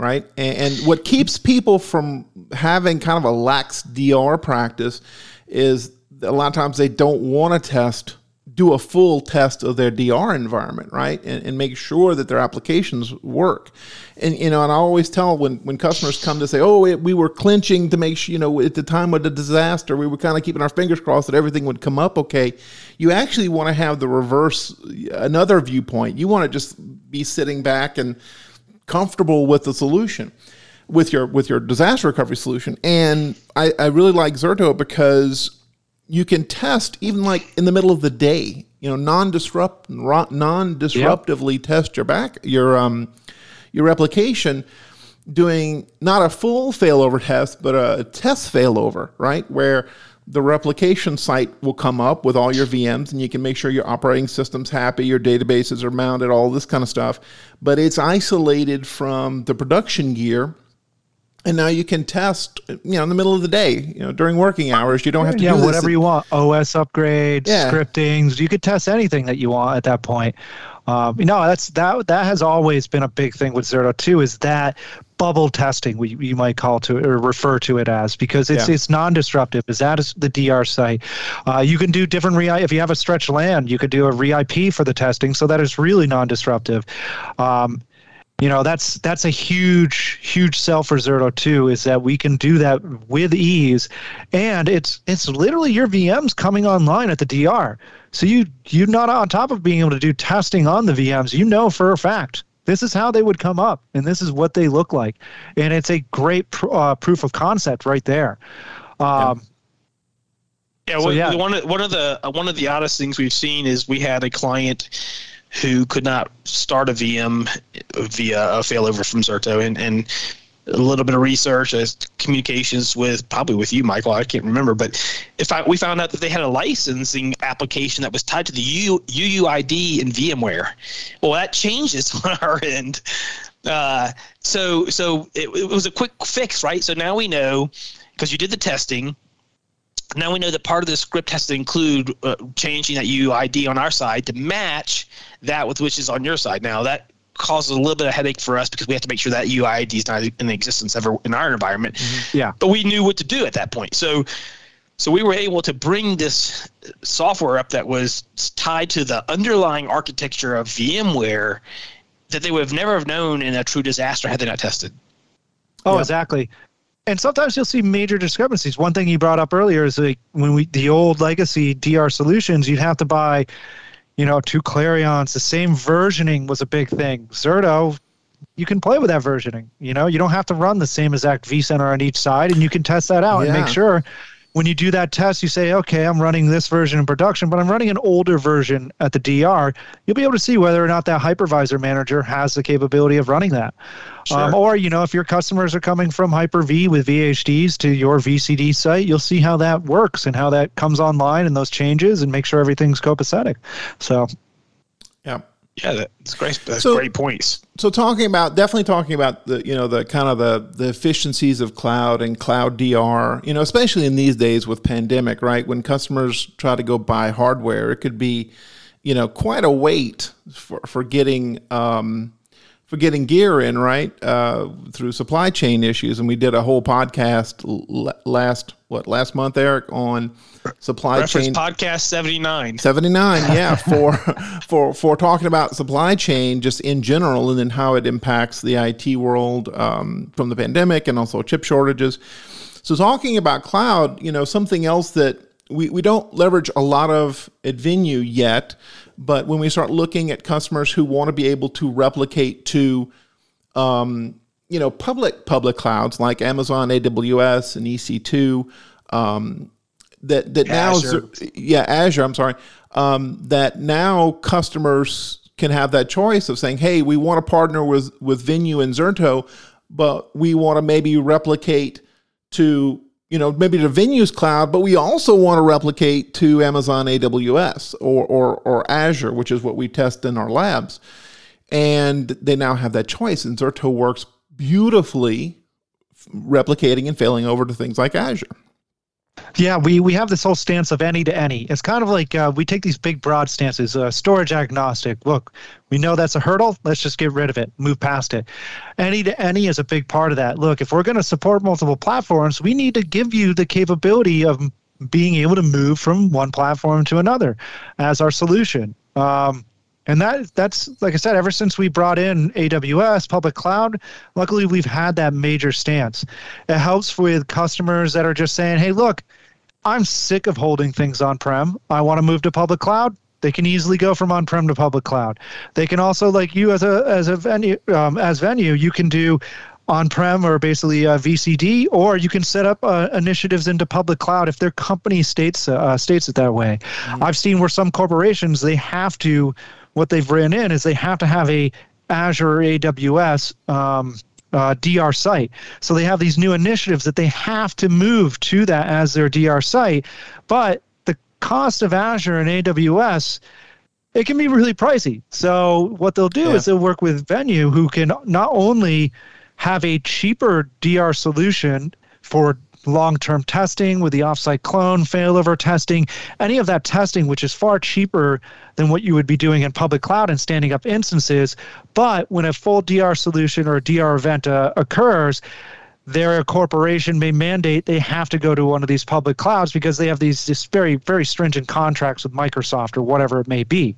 [SPEAKER 1] right? And, and what keeps people from having kind of a lax DR practice is a lot of times they don't want to test do a full test of their DR environment, right? And, and, make sure that their applications work. And, you know, and I always tell when, when customers come to say, oh, it, we were clinching to make sure, you know, at the time of the disaster, we were kind of keeping our fingers crossed that everything would come up okay. You actually want to have the reverse, another viewpoint. You want to just be sitting back and comfortable with the solution with your with your disaster recovery solution. And I, I really like Zerto because you can test even like in the middle of the day. You know, non-disrupt, non-disruptively yep. test your back your um your replication doing not a full failover test, but a test failover, right? Where the replication site will come up with all your VMs and you can make sure your operating system's happy, your databases are mounted, all this kind of stuff. But it's isolated from the production gear and now you can test you know in the middle of the day you know during working hours you don't have to
[SPEAKER 3] yeah whatever you want. Os upgrades yeah. scriptings you could test anything that you want at that point. Um, you know that's that that has always been a big thing with zero two is that bubble testing we you might call to or refer to it as because it's yeah. it's non-disruptive. Is that is the dr site. Uh, you can do different re if you have a stretch LAN you could do a re-ip for the testing so that is really non-disruptive. Um, you know that's that's a huge huge sell for Zerto too is that we can do that with ease. And it's it's literally your VMs coming online at the DR so you you're not on top of being able to do testing on the VMs you know for a fact this is how they would come up and this is what they look like. And it's a great pr- uh, proof of concept right there. Um,
[SPEAKER 2] yeah, so, yeah. one of one of the one of the oddest things we've seen is we had a client who could not start a VM via a failover from Zerto, and, and a little bit of research, as communications with probably with you, Michael. I can't remember, but if I, we found out that they had a licensing application that was tied to the U, UUID in VMware. Well, that changes on our end. Uh, so so it, it was a quick fix, right? So now we know because you did the testing now we know that part of the script has to include uh, changing that UID on our side to match that with which is on your side. Now that causes a little bit of headache for us because we have to make sure that UID is not in existence ever in our environment.
[SPEAKER 3] Mm-hmm. Yeah.
[SPEAKER 2] But we knew what to do at that point. So so we were able to bring this software up that was tied to the underlying architecture of VMware that they would have never have known in a true disaster had they not tested.
[SPEAKER 3] Oh, yeah. exactly and sometimes you'll see major discrepancies. One thing you brought up earlier is like when we the old legacy DR solutions, you'd have to buy, you know, two CLARiiONs. The same versioning was a big thing. Zerto, you can play with that versioning. You know, you don't have to run the same exact vCenter on each side, and you can test that out yeah. and make sure when you do that test, you say, okay, I'm running this version in production, but I'm running an older version at the DR. You'll be able to see whether or not that hypervisor manager has the capability of running that. Sure. Um, or, you know, if your customers are coming from Hyper V with VHDs to your VCD site, you'll see how that works and how that comes online and those changes and make sure everything's copacetic. So,
[SPEAKER 1] yeah.
[SPEAKER 2] That's great. That's so, great points.
[SPEAKER 1] So talking about definitely talking about the you know the kind of the the efficiencies of cloud and cloud DR, you know, especially in these days with pandemic, right? When customers try to go buy hardware, it could be, you know, quite a wait for for getting um, for getting gear in, right? Uh, through supply chain issues, and we did a whole podcast last what last month, Eric, on supply
[SPEAKER 2] Reference
[SPEAKER 1] chain
[SPEAKER 2] podcast 79
[SPEAKER 1] 79 yeah for for for talking about supply chain just in general and then how it impacts the IT world um, from the pandemic and also chip shortages so talking about cloud you know something else that we, we don't leverage a lot of at Venyu yet but when we start looking at customers who want to be able to replicate to, um, you know, public public clouds like Amazon AWS and EC2, um, that that Azure. now yeah Azure. I'm sorry. Um, that now customers can have that choice of saying, hey, we want to partner with with Venyu and Zerto, but we want to maybe replicate to you know, maybe to Venyu's cloud, but we also want to replicate to Amazon AWS or, or, or Azure, which is what we test in our labs. And they now have that choice. And Zerto works beautifully replicating and failing over to things like Azure.
[SPEAKER 3] Yeah, we, we have this whole stance of any to any. It's kind of like uh, we take these big, broad stances. Uh, storage agnostic. Look, we know that's a hurdle. Let's just get rid of it, move past it. Any to any is a big part of that. Look, if we're going to support multiple platforms, we need to give you the capability of being able to move from one platform to another as our solution. Um, and that that's like I said, ever since we brought in AWS public cloud, luckily we've had that major stance. It helps with customers that are just saying, "Hey, look, I'm sick of holding things on prem. I want to move to public cloud." They can easily go from on-prem to public cloud. They can also, like you as a as a Venyu um, as Venyu, you can do on-prem or basically a VCD, or you can set up uh, initiatives into public cloud if their company states uh, states it that way. Mm-hmm. I've seen where some corporations they have to what they've written in is they have to have a Azure or AWS um, uh, DR site. So they have these new initiatives that they have to move to that as their DR site. But the cost of Azure and AWS, it can be really pricey. So what they'll do yeah. is they'll work with Venyu, who can not only have a cheaper DR solution for long-term testing with the offsite clone failover testing any of that testing which is far cheaper than what you would be doing in public cloud and standing up instances. But when a full dr solution or a dr event uh, occurs their corporation may mandate they have to go to one of these public clouds because they have these this very very stringent contracts with Microsoft or whatever it may be.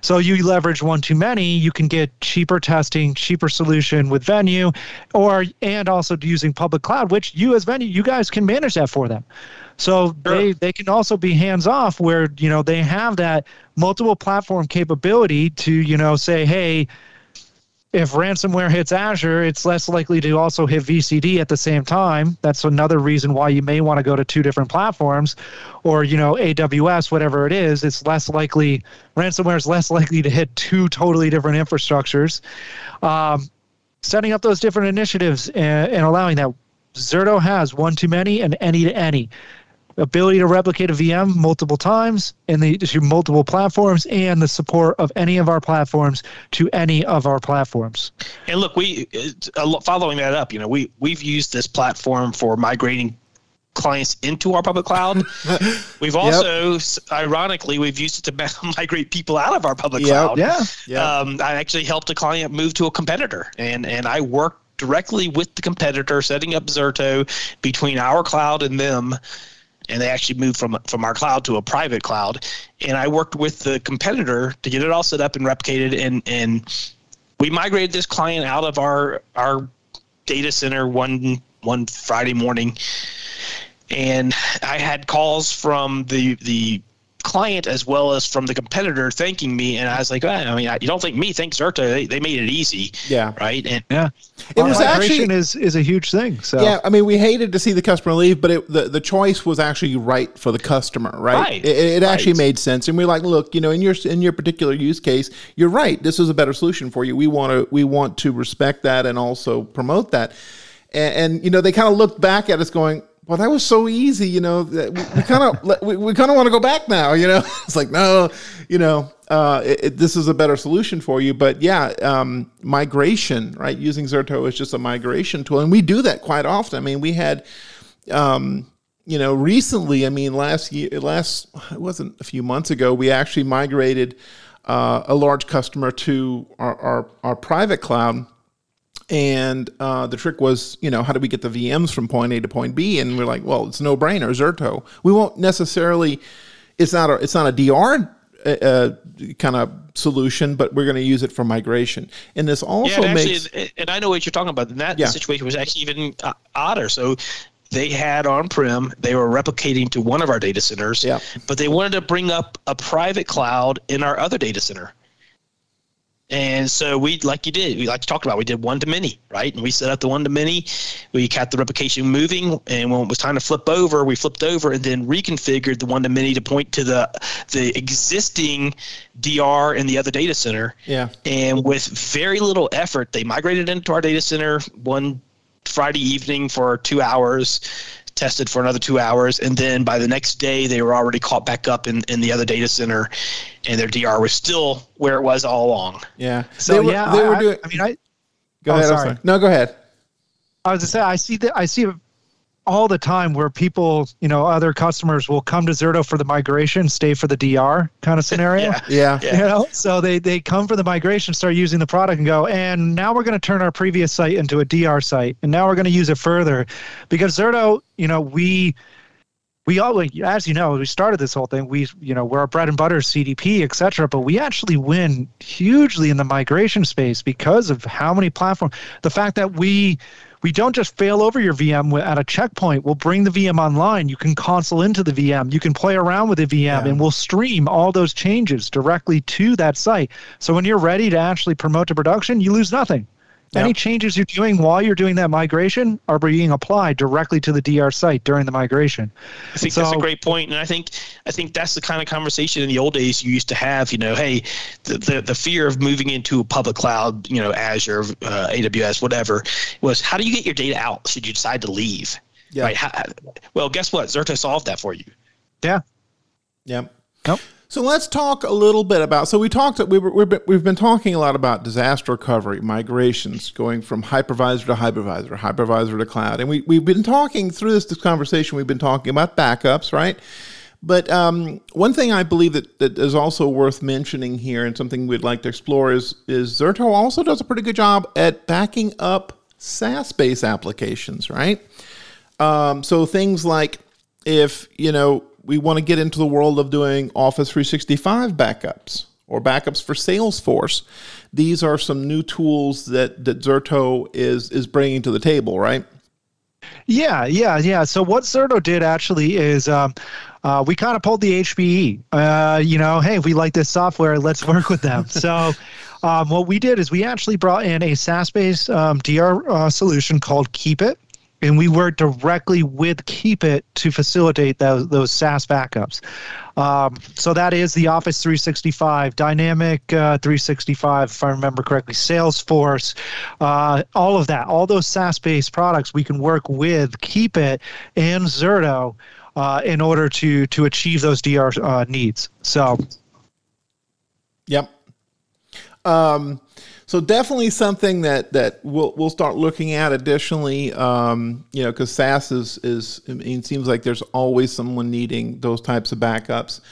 [SPEAKER 3] So you leverage one to many, you can get cheaper testing, cheaper solution with Venyu, or and also using public cloud, which you as Venyu you guys can manage that for them. So sure. they they can also be hands off where you know they have that multiple platform capability to you know say hey if ransomware hits Azure, it's less likely to also hit VCD at the same time. That's another reason why you may want to go to two different platforms or, you know, AWS, whatever it is. It's less likely, ransomware is less likely to hit two totally different infrastructures. Um, setting up those different initiatives and, and allowing that. Zerto has one to many and any to any ability to replicate a VM multiple times in the to multiple platforms and the support of any of our platforms to any of our platforms.
[SPEAKER 2] And look, we uh, following that up, you know, we we've used this platform for migrating clients into our public cloud. We've also, yep. ironically, we've used it to migrate people out of our public yep. cloud.
[SPEAKER 3] Yeah. yeah.
[SPEAKER 2] Um, I actually helped a client move to a competitor, and and I worked directly with the competitor, setting up Zerto between our cloud and them and they actually moved from from our cloud to a private cloud. And I worked with the competitor to get it all set up and replicated, and and we migrated this client out of our our data center one one Friday morning, and I had calls from the the client as well as from the competitor thanking me. And i was like i mean you don't think me thank zerto they, they made it easy.
[SPEAKER 1] Yeah.
[SPEAKER 2] Right? And
[SPEAKER 3] yeah. It was actually is is a huge thing so.
[SPEAKER 1] Yeah i mean we hated to see the customer leave but it, the, the choice was actually right for the customer right, right. it, it actually right. made sense. And we're like look you know in your in your particular use case you're right. This is a better solution for you. We want to we want to respect that and also promote that. And, and you know they kind of looked back at us going well, that was so easy, you know. We kind of we, we kind of want to go back now, you know. it's like no, you know, uh, it, it, this is a better solution for you. But yeah, um, migration, right? Using Zerto is just a migration tool, and we do that quite often. I mean, we had, um, you know, recently. I mean, last year, last it wasn't a few months ago. We actually migrated uh, a large customer to our, our, our private cloud and uh, the trick was, you know, how do we get the VMs from point A to point B? And we're like, well, it's no brainer, Zerto. We won't necessarily. It's not a. It's not a DR uh, uh kind of solution, but we're going to use it for migration. And this also yeah, makes.
[SPEAKER 2] Actually, and I know what you're talking about. And that yeah. situation was actually even uh, odder. So they had on prem, they were replicating to one of our data centers,
[SPEAKER 1] yeah.
[SPEAKER 2] but they wanted to bring up a private cloud in our other data center. And so we, like you did, we like to talk about, we did one to many, right? And we set up the one to many. We kept the replication moving, and when it was time to flip over, we flipped over and then reconfigured the one to many to point to the the existing DR in the other data center.
[SPEAKER 1] Yeah.
[SPEAKER 2] And with very little effort, they migrated into our data center one Friday evening for two hours tested for another two hours, and then by the next day they were already caught back up in, in the other data center, and their DR was still where it was all along.
[SPEAKER 1] Yeah.
[SPEAKER 3] So they were, yeah, they were I, doing. I mean, I
[SPEAKER 1] go oh, ahead. Sorry. No, go ahead.
[SPEAKER 3] I was to say I see that I see all the time where people, you know, other customers will come to Zerto for the migration, stay for the DR kind of scenario.
[SPEAKER 1] yeah. yeah.
[SPEAKER 3] You know, so they, they come for the migration, start using the product and go, and now we're going to turn our previous site into a DR site. And now we're going to use it further because Zerto, you know, we, we all, as you know, we started this whole thing. We, you know, we're a bread and butter CDP, et cetera, but we actually win hugely in the migration space because of how many platforms. The fact that we we don't just fail over your VM at a checkpoint. We'll bring the VM online. You can console into the VM. You can play around with the VM, yeah. and we'll stream all those changes directly to that site. So when you're ready to actually promote to production, you lose nothing. Yep. Any changes you're doing while you're doing that migration are being applied directly to the DR site during the migration.
[SPEAKER 2] I think so, that's a great point, and I think I think that's the kind of conversation in the old days you used to have. You know, hey, the the, the fear of moving into a public cloud, you know, Azure, uh, AWS, whatever, was how do you get your data out should you decide to leave? Yeah. Right. How, well, guess what? Zerto solved that for you.
[SPEAKER 3] Yeah.
[SPEAKER 1] Yeah. Nope. So let's talk a little bit about. So we talked. We were, we've, been, talking a lot about disaster recovery, migrations, going from hypervisor to hypervisor, hypervisor to cloud, and we we've been talking through this, this conversation. We've been talking about backups, right? But um, one thing I believe that, that is also worth mentioning here, and something we'd like to explore, is is Zerto also does a pretty good job at backing up SaaS-based applications, right? Um, so things like if you know we want to get into the world of doing Office 365 backups or backups for Salesforce. These are some new tools that, that Zerto is is bringing to the table, right?
[SPEAKER 3] Yeah, yeah, yeah. So what Zerto did actually is um, uh, we kind of pulled the HPE. Uh, you know, hey, we like this software, let's work with them. so um, what we did is we actually brought in a SaaS-based um, DR uh, solution called Keepit and we work directly with Keepit to facilitate those, those SaaS backups. Um, so that is the Office 365, Dynamic uh, 365, if I remember correctly, Salesforce, uh, all of that, all those SaaS-based products, we can work with Keepit and Zerto uh, in order to to achieve those DR uh, needs. So,
[SPEAKER 1] yep. Um, so definitely something that that we'll we'll start looking at additionally. Um, you know, because SaaS is is I mean, it seems like there's always someone needing those types of backups.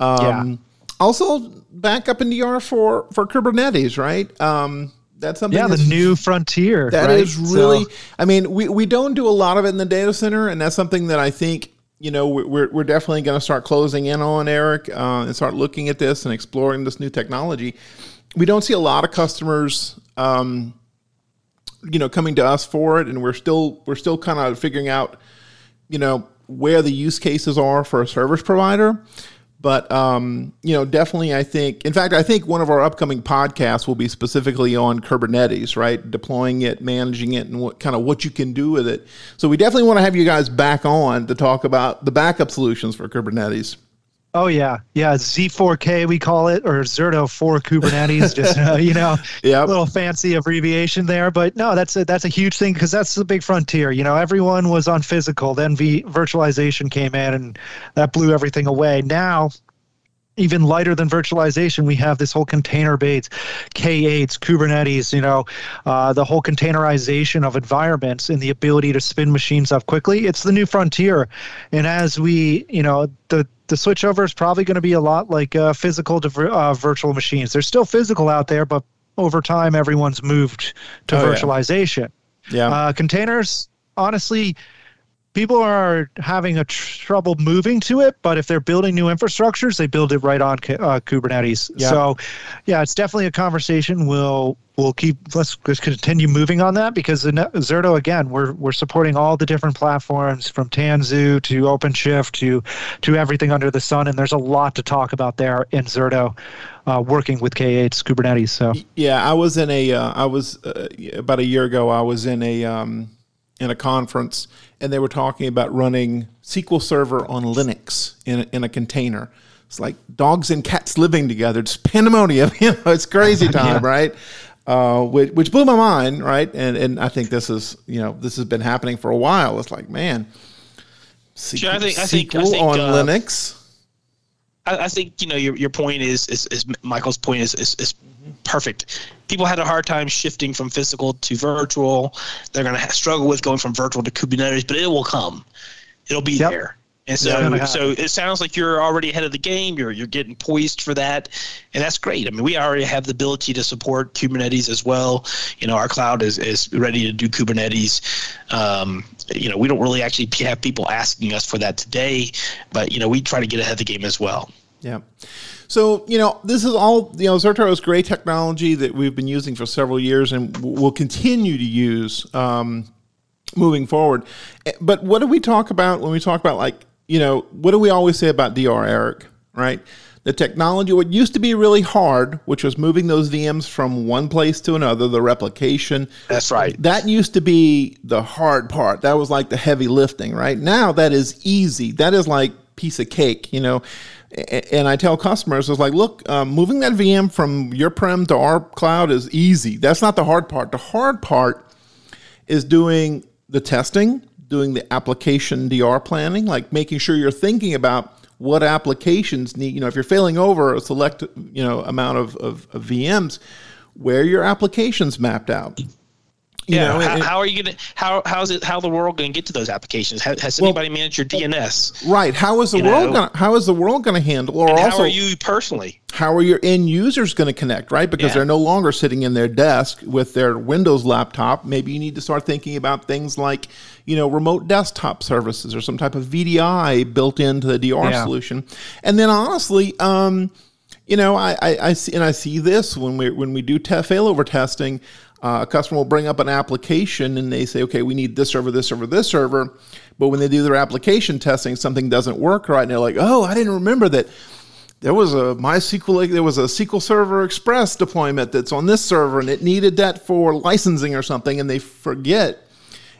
[SPEAKER 1] Um, yeah. Also, backup in DR for for Kubernetes, right? Um, that's something.
[SPEAKER 3] Yeah, the new frontier.
[SPEAKER 1] That right? is really. So. I mean, we we don't do a lot of it in the data center, and that's something that I think you know we're we're definitely going to start closing in on Eric uh, and start looking at this and exploring this new technology we don't see a lot of customers, um, you know, coming to us for it, and we're still we're still kind of figuring out, you know, where the use cases are for a service provider. But um, you know, definitely, I think. In fact, I think one of our upcoming podcasts will be specifically on Kubernetes, right? Deploying it, managing it, and what kind of what you can do with it. So we definitely want to have you guys back on to talk about the backup solutions for Kubernetes.
[SPEAKER 3] Oh yeah, yeah. Z4K we call it, or Zerto for Kubernetes. just uh, you know, yeah, little fancy abbreviation there. But no, that's a, that's a huge thing because that's the big frontier. You know, everyone was on physical. Then v- virtualization came in, and that blew everything away. Now even lighter than virtualization, we have this whole container based K8s, Kubernetes, you know, uh, the whole containerization of environments and the ability to spin machines up quickly. It's the new frontier. And as we, you know, the the switchover is probably going to be a lot like uh, physical to uh, virtual machines. There's still physical out there, but over time, everyone's moved to oh, virtualization.
[SPEAKER 1] Yeah. yeah.
[SPEAKER 3] Uh, containers, honestly, people are having a tr- trouble moving to it, but if they're building new infrastructures, they build it right on uh, Kubernetes. Yeah. So, yeah, it's definitely a conversation. We'll we'll keep let's, let's continue moving on that because the Zerto again, we're we're supporting all the different platforms from Tanzu to OpenShift to to everything under the sun, and there's a lot to talk about there in Zerto. Uh, working with K8's Kubernetes. So
[SPEAKER 1] yeah, I was in a uh, I was uh, about a year ago. I was in a um, in a conference and they were talking about running SQL Server on Linux in a, in a container. It's like dogs and cats living together. It's pandemonium. You know, it's crazy time, yeah. right? Uh, which, which blew my mind, right? And and I think this is you know this has been happening for a while. It's like man,
[SPEAKER 2] SQL, I think, I think, I think,
[SPEAKER 1] on
[SPEAKER 2] uh,
[SPEAKER 1] Linux.
[SPEAKER 2] I, I, think you know your, your point is, is, is Michael's point is, is, is perfect. People had a hard time shifting from physical to virtual. They're going to struggle with going from virtual to Kubernetes, but it will come. It'll be yep. there. And so, yeah, so it sounds like you're already ahead of the game. You're you're getting poised for that, and that's great. I mean, we already have the ability to support Kubernetes as well. You know, our cloud is, is ready to do Kubernetes. Um, you know, we don't really actually have people asking us for that today, but you know, we try to get ahead of the game as well.
[SPEAKER 1] Yeah. So, you know, this is all, you know, Zerto is great technology that we've been using for several years and will continue to use um, moving forward. Eh, but what do we talk about when we talk about like you know, what do we always say about DR, Eric? Right? The technology, what used to be really hard, which was moving those VMs from one place to another, the replication.
[SPEAKER 2] That's right.
[SPEAKER 1] That used to be the hard part. That was like the heavy lifting, right? Now that is easy. That is like piece of cake, you know. And I tell customers, it's like, look, um, moving that VM from your prem to our cloud is easy. That's not the hard part. The hard part is doing the testing, doing the application DR planning, like making sure you're thinking about what applications need, you know, if you're failing over a select, you know, amount of, of, of VMs, where your applications mapped out.
[SPEAKER 2] You yeah, know, how, it, how, are you gonna how how's it how the world gonna get to those applications? Has, has anybody well, managed your DNS?
[SPEAKER 1] Right. How is the world know? gonna how is the world gonna handle
[SPEAKER 2] or also, how are you personally?
[SPEAKER 1] How are your end users gonna connect, right? Because yeah. they're no longer sitting in their desk with their Windows laptop. Maybe you need to start thinking about things like, you know, remote desktop services or some type of VDI built into the DR yeah. solution. And then honestly, um, you know, I, I, I, see and I see this when we when we do te- failover testing. Uh, a customer will bring up an application and they say, okay, we need this server, this server, this server. But when they do their application testing, something doesn't work right. And they're like, oh, I didn't remember that there was a MySQL, there was a SQL Server Express deployment that's on this server and it needed that for licensing or something. And they forget.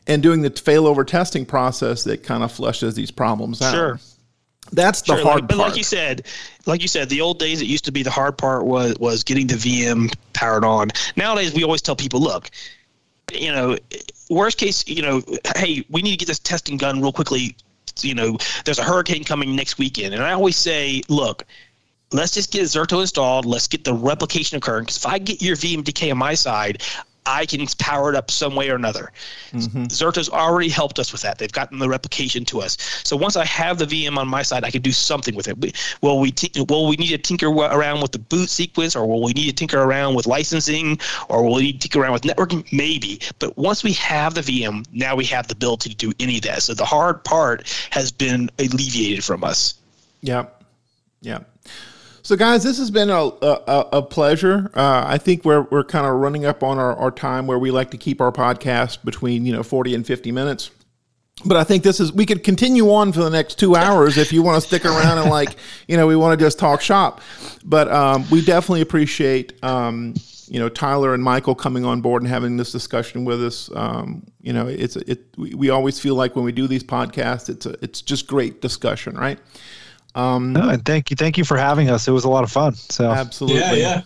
[SPEAKER 1] And doing the failover testing process that kind of flushes these problems out.
[SPEAKER 2] Sure.
[SPEAKER 1] That's the
[SPEAKER 2] sure,
[SPEAKER 1] hard
[SPEAKER 2] like, but
[SPEAKER 1] part.
[SPEAKER 2] like you said, like you said, the old days it used to be the hard part was was getting the VM powered on. Nowadays we always tell people, look, you know, worst case, you know, hey, we need to get this testing done real quickly. You know, there's a hurricane coming next weekend, and I always say, look, let's just get Zerto installed. Let's get the replication occurring. Because if I get your VMDK on my side, I can power it up some way or another. Mm-hmm. Zerto's already helped us with that. They've gotten the replication to us. So once I have the VM on my side, I can do something with it. Will we t- will we need to tinker around with the boot sequence, or will we need to tinker around with licensing, or will we need to tinker around with networking? Maybe. But once we have the VM, now we have the ability to do any of that. So the hard part has been alleviated from us.
[SPEAKER 1] Yeah. Yeah. So, guys, this has been a, a, a pleasure. Uh, I think we're, we're kind of running up on our, our time where we like to keep our podcast between, you know, 40 and 50 minutes. But I think this is, we could continue on for the next two hours if you want to stick around and, like, you know, we want to just talk shop. But um, we definitely appreciate, um, you know, Tyler and Michael coming on board and having this discussion with us. Um, you know, it's, it, we, we always feel like when we do these podcasts, it's, a, it's just great discussion, right?
[SPEAKER 3] Um, no, and thank you, thank you for having us. It was a lot of fun. So
[SPEAKER 1] absolutely,
[SPEAKER 4] yeah, yeah.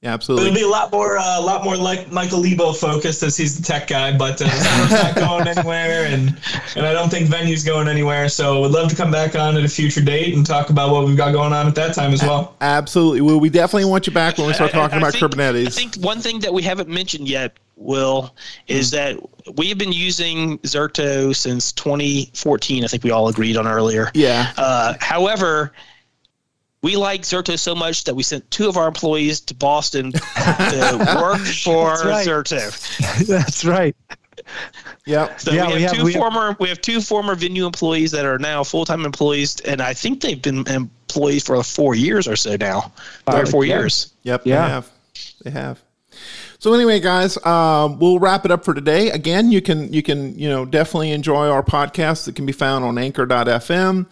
[SPEAKER 1] Yeah, absolutely.
[SPEAKER 4] It'll be a lot more, a uh, lot more like Michael Lebo focused as he's the tech guy, but uh, not going anywhere, and and I don't think Venyu's going anywhere. So would love to come back on at a future date and talk about what we've got going on at that time as well.
[SPEAKER 1] Absolutely. Well, we definitely want you back when we start talking I, I about
[SPEAKER 2] think,
[SPEAKER 1] Kubernetes. I
[SPEAKER 2] think one thing that we haven't mentioned yet, Will, is mm-hmm. that we have been using Zerto since 2014. I think we all agreed on earlier.
[SPEAKER 1] Yeah.
[SPEAKER 2] Uh, however we like Zerto so much that we sent two of our employees to Boston to work for That's right. Zerto.
[SPEAKER 3] That's right.
[SPEAKER 1] Yeah.
[SPEAKER 2] So yeah, we have, we have two we former have, we have two former Venyu employees that are now full time employees, and I think they've been employees for four years or so now. Three or four yeah. years.
[SPEAKER 1] Yep. Yeah. They have. They have. So anyway, guys, uh, we'll wrap it up for today. Again, you can you can you know definitely enjoy our podcast that can be found on Anchor.fm.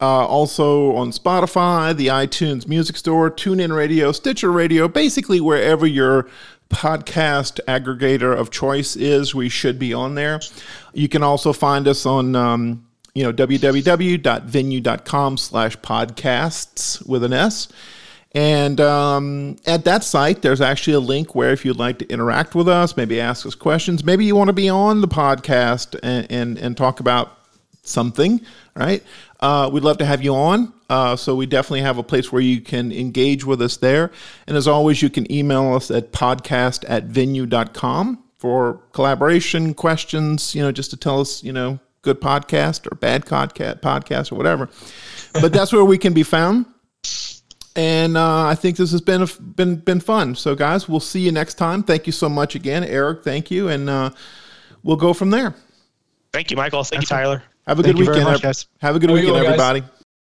[SPEAKER 1] Uh, also on Spotify, the iTunes Music Store, TuneIn Radio, Stitcher Radio, basically wherever your podcast aggregator of choice is, we should be on there. You can also find us on, um, you know, www.venyu.com slash podcasts with an S. And um, at that site, there's actually a link where if you'd like to interact with us, maybe ask us questions, maybe you want to be on the podcast and, and, and talk about something, right? Uh, we'd love to have you on. Uh, so we definitely have a place where you can engage with us there. And as always, you can email us at podcast at venyu.com for collaboration questions, you know, just to tell us, you know, good podcast or bad podcast, podcast or whatever. But that's where we can be found. And uh, I think this has been a, been been fun. So guys, we'll see you next time. Thank you so much again, Eric. Thank you, and uh, we'll go from there.
[SPEAKER 2] Thank you, Michael. Thank you, Tyler.
[SPEAKER 1] Have a good weekend. Much, Have a good Have weekend, everybody. Guys.